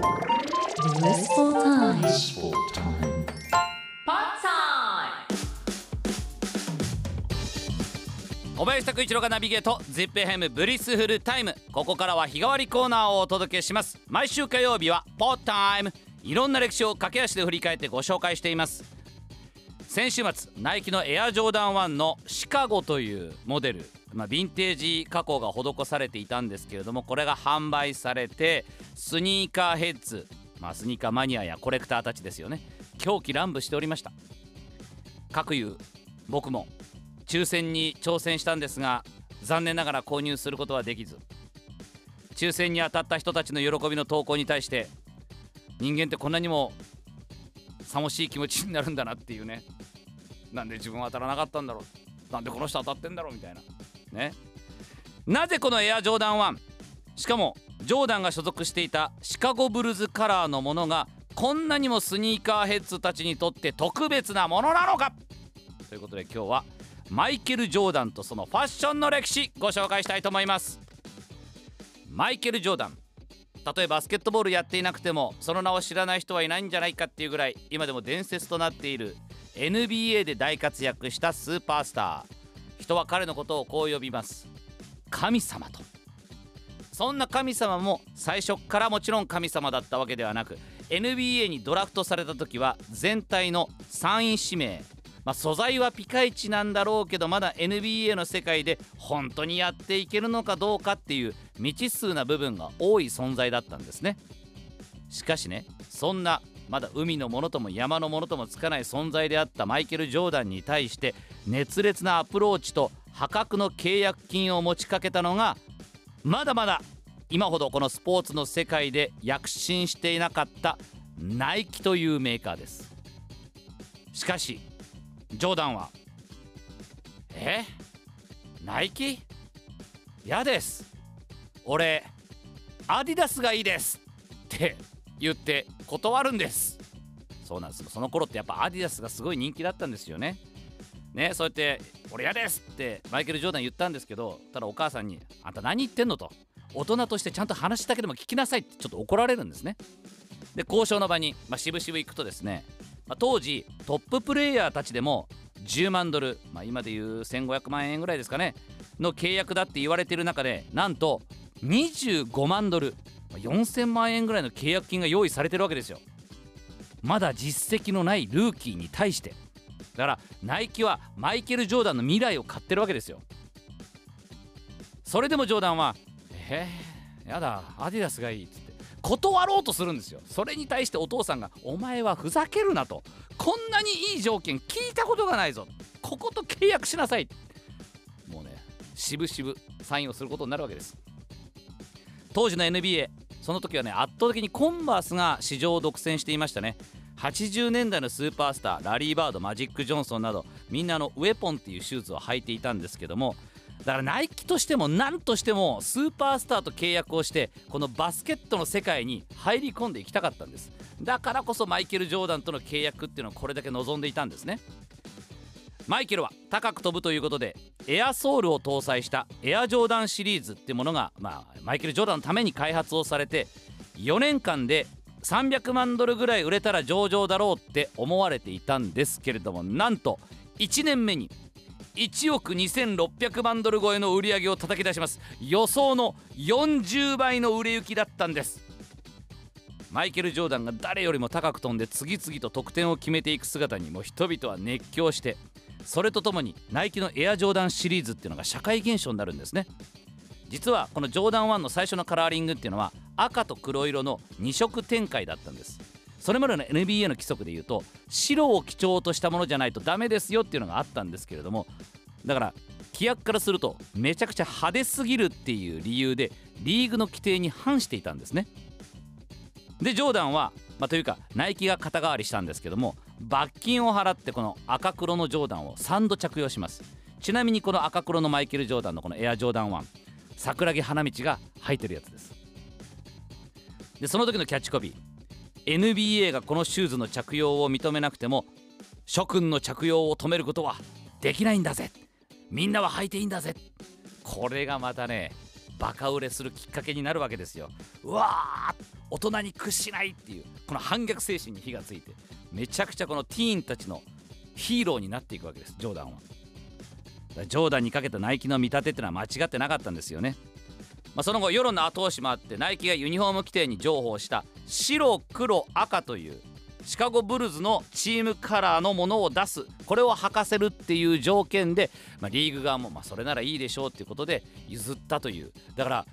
Blissful time. Blissful time. Pod time. 小林拓一郎がナビゲート ZIPFM ブリスフルタイムここからは日替わりコーナーをお届けします毎週火曜日は Pod time いろんな歴史を駆け足で振り返ってご紹介しています先週末ナイキのエアジョーダン1のシカゴというモデルまあ、ヴィンテージ加工が施されていたんですけれどもこれが販売されてスニーカーヘッズ、まあ、スニーカーマニアやコレクターたちですよね。狂気乱舞しておりました。各有僕も抽選に挑戦したんですが残念ながら購入することはできず抽選に当たった人たちの喜びの投稿に対して人間ってこんなにもさもしい気持ちになるんだなっていうね。なんで自分は当たらなかったんだろう。なんでこの人当たってんだろうみたいな。ね。なぜこのエアジョーダン1しかもジョーダンが所属していたシカゴブルズカラーのものがこんなにもスニーカーヘッズたちにとって特別なものなのか。ということで今日はマイケル・ジョーダンとそのファッションの歴史ご紹介したいと思います。マイケル・ジョーダンたとえバスケットボールやっていなくてもその名を知らない人はいないんじゃないかっていうぐらい今でも伝説となっている NBA で大活躍したスーパースター。人は彼のことをこう呼びます。神様と。そんな神様も最初からもちろん神様だったわけではなく NBA にドラフトされた時は全体の3位指名。まあ、素材はピカイチなんだろうけどまだ NBA の世界で本当にやっていけるのかどうかっていう未知数な部分が多い存在だったんですね。しかしねそんなまだ海のものとも山のものともつかない存在であったマイケル・ジョーダンに対して熱烈なアプローチと破格の契約金を持ちかけたのがまだまだ今ほどこのスポーツの世界で躍進していなかったナイキというメーカーです。しかしジョーダンは「え？ナイキ？嫌です。俺アディダスがいいです」って言って断るんです。そうなんです。その頃ってやっぱアディダスがすごい人気だったんですよね。ねそうやって「俺嫌です」ってマイケル・ジョーダン言ったんですけどただお母さんに「あんた何言ってんの?」と大人としてちゃんと話だけでも聞きなさいってちょっと怒られるんですね。で交渉の場に、まあ、渋々行くとですねまあ、当時トッププレイヤーたちでも10万ドル、まあ、今でいう1500万円ぐらいですかねの契約だって言われてる中でなんと25万ドル4000万円ぐらいの契約金が用意されてるわけですよ。まだ実績のないルーキーに対して。だからナイキはマイケル・ジョーダンの未来を買ってるわけですよ。それでもジョーダンは「えー、やだアディダスがいい」っつって断ろうとするんですよ。それに対してお父さんが「お前はふざけるな」と「こんなにいい条件聞いたことがないぞ」ここと契約しなさい。もうね渋々サインをすることになるわけです。当時の NBA その時はね圧倒的にコンバースが市場を独占していましたね。80年代のスーパースターラリー・バードマジック・ジョンソンなどみんなのウェポンっていうシューズを履いていたんですけどもだからナイキとしても何としてもスーパースターと契約をしてこのバスケットの世界に入り込んでいきたかったんです。だからこそマイケル・ジョーダンとの契約っていうのをこれだけ望んでいたんですね。マイケルは高く飛ぶということでエアソールを搭載したエアジョーダンシリーズってものが、まあ、マイケル・ジョーダンのために開発をされて4年間で300万ドルぐらい売れたら上々だろうって思われていたんですけれどもなんと1年目に1億2600万ドル超えの売り上げを叩き出します。予想の40倍の売れ行きだったんです。マイケル・ジョーダンが誰よりも高く飛んで次々と得点を決めていく姿にも人々は熱狂してそれとともにナイキのエアジョーダンシリーズっていうのが社会現象になるんですね。実はこのジョーダン1の最初のカラーリングっていうのは赤と黒色の2色展開だったんです。それまでの NBA の規則で言うと白を基調としたものじゃないとダメですよっていうのがあったんですけれどもだから規約からするとめちゃくちゃ派手すぎるっていう理由でリーグの規定に反していたんですね。でジョーダンは、まあ、というかナイキが肩代わりしたんですけども罰金を払ってこの赤黒のジョーダンを3度着用します。ちなみにこの赤黒のマイケル・ジョーダンのこのエアジョーダン1桜木花道が入ってるやつです。でその時のキャッチコピー。NBA がこのシューズの着用を認めなくても諸君の着用を止めることはできないんだぜ。みんなは履いていいんだぜ。これがまたねバカ売れするきっかけになるわけですよ。うわー大人に屈しないっていうこの反逆精神に火がついて。めちゃくちゃこのティーンたちのヒーローになっていくわけですジョーダンは。ジョーダンにかけたナイキの見立てってのは間違ってなかったんですよね。まあ、その後世論の後押しもあってナイキがユニフォーム規定に譲歩した白黒赤というシカゴブルズのチームカラーのものを出すこれを履かせるっていう条件で、まあ、リーグ側もまあそれならいいでしょうっていうことで譲ったという。だから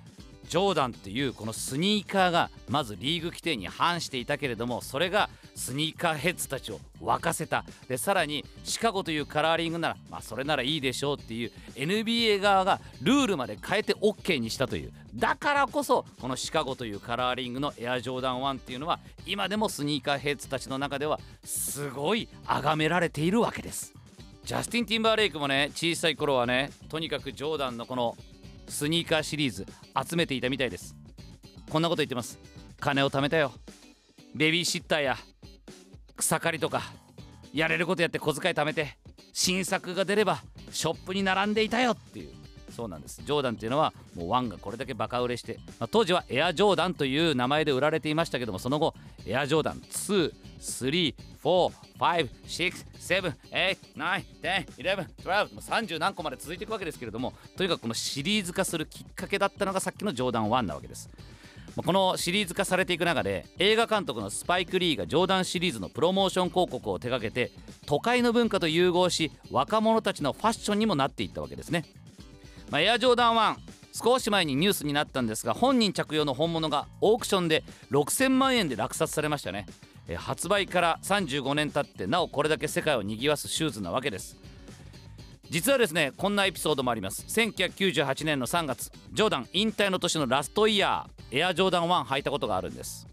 ジョーダンっていうこのスニーカーがまずリーグ規定に反していたけれどもそれがスニーカーヘッズたちを沸かせた。でさらにシカゴというカラーリングならまあそれならいいでしょうっていう NBA 側がルールまで変えて OK にしたという。だからこそこのシカゴというカラーリングのエアジョーダン1っていうのは今でもスニーカーヘッズたちの中ではすごい崇められているわけです。ジャスティン・ティンバーレイクもね小さい頃はねとにかくジョーダンのこのスニーカーシリーズ集めていたみたいです。こんなこと言ってます。金を貯めたよ。ベビーシッターや草刈りとかやれることやって小遣い貯めて新作が出ればショップに並んでいたよ。っていうそうなんです。ジョーダンっていうのはもうワンがこれだけバカ売れして、まあ、当時はエアジョーダンという名前で売られていましたけどもその後エアジョーダン2 3、4、5、6、7、8、9、10、11、12 30何個まで続いていくわけですけれどもとにかくこのシリーズ化するきっかけだったのがさっきのジョーダン1なわけです。このシリーズ化されていく中で映画監督のスパイク・リーがジョーダンシリーズのプロモーション広告を手掛けて都会の文化と融合し若者たちのファッションにもなっていったわけですね、まあ、エアジョーダン1少し前にニュースになったんですが本人着用の本物がオークションで6000万円で落札されましたね。え発売から35年経ってなおこれだけ世界を賑わすシューズなわけです。実はですねこんなエピソードもあります。1998年の3月ジョーダン引退の年のラストイヤーエアジョーダン1履いたことがあるんです。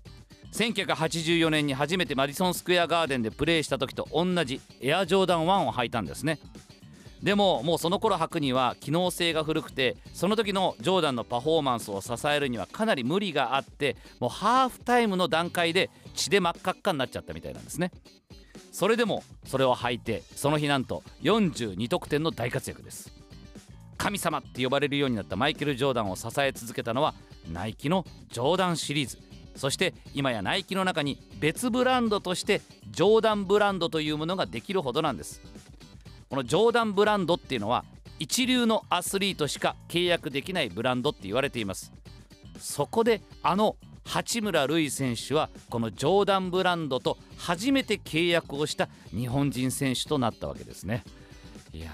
1984年に初めてマディソンスクエアガーデンでプレーした時と同じエアジョーダン1を履いたんですね。でももうその頃履くには機能性が古くてその時のジョーダンのパフォーマンスを支えるにはかなり無理があってもうハーフタイムの段階で血で真っ赤っかになっちゃったみたいなんですね。それでもそれを履いてその日なんと42得点の大活躍です。神様って呼ばれるようになったマイケル・ジョーダンを支え続けたのはナイキのジョーダンシリーズ。そして今やナイキの中に別ブランドとしてジョーダンブランドというものができるほどなんです。このジョーダンブランドっていうのは一流のアスリートしか契約できないブランドって言われています。そこであの八村塁選手はこのジョーダンブランドと初めて契約をした日本人選手となったわけですね。いや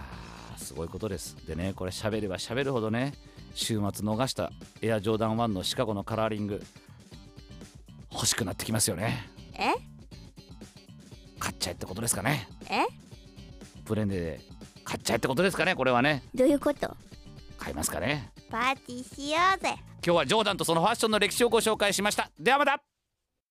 ーすごいことです。でねこれ喋れば喋るほどね週末逃したエアジョーダン1のシカゴのカラーリング欲しくなってきますよね。え？買っちゃえってことですかね。え？プレネで買っちゃえってことですかねこれはね。どういうこと？買いますかね。パーティーしようぜ。今日はジョーダンとそのファッションの歴史をご紹介しました。ではまた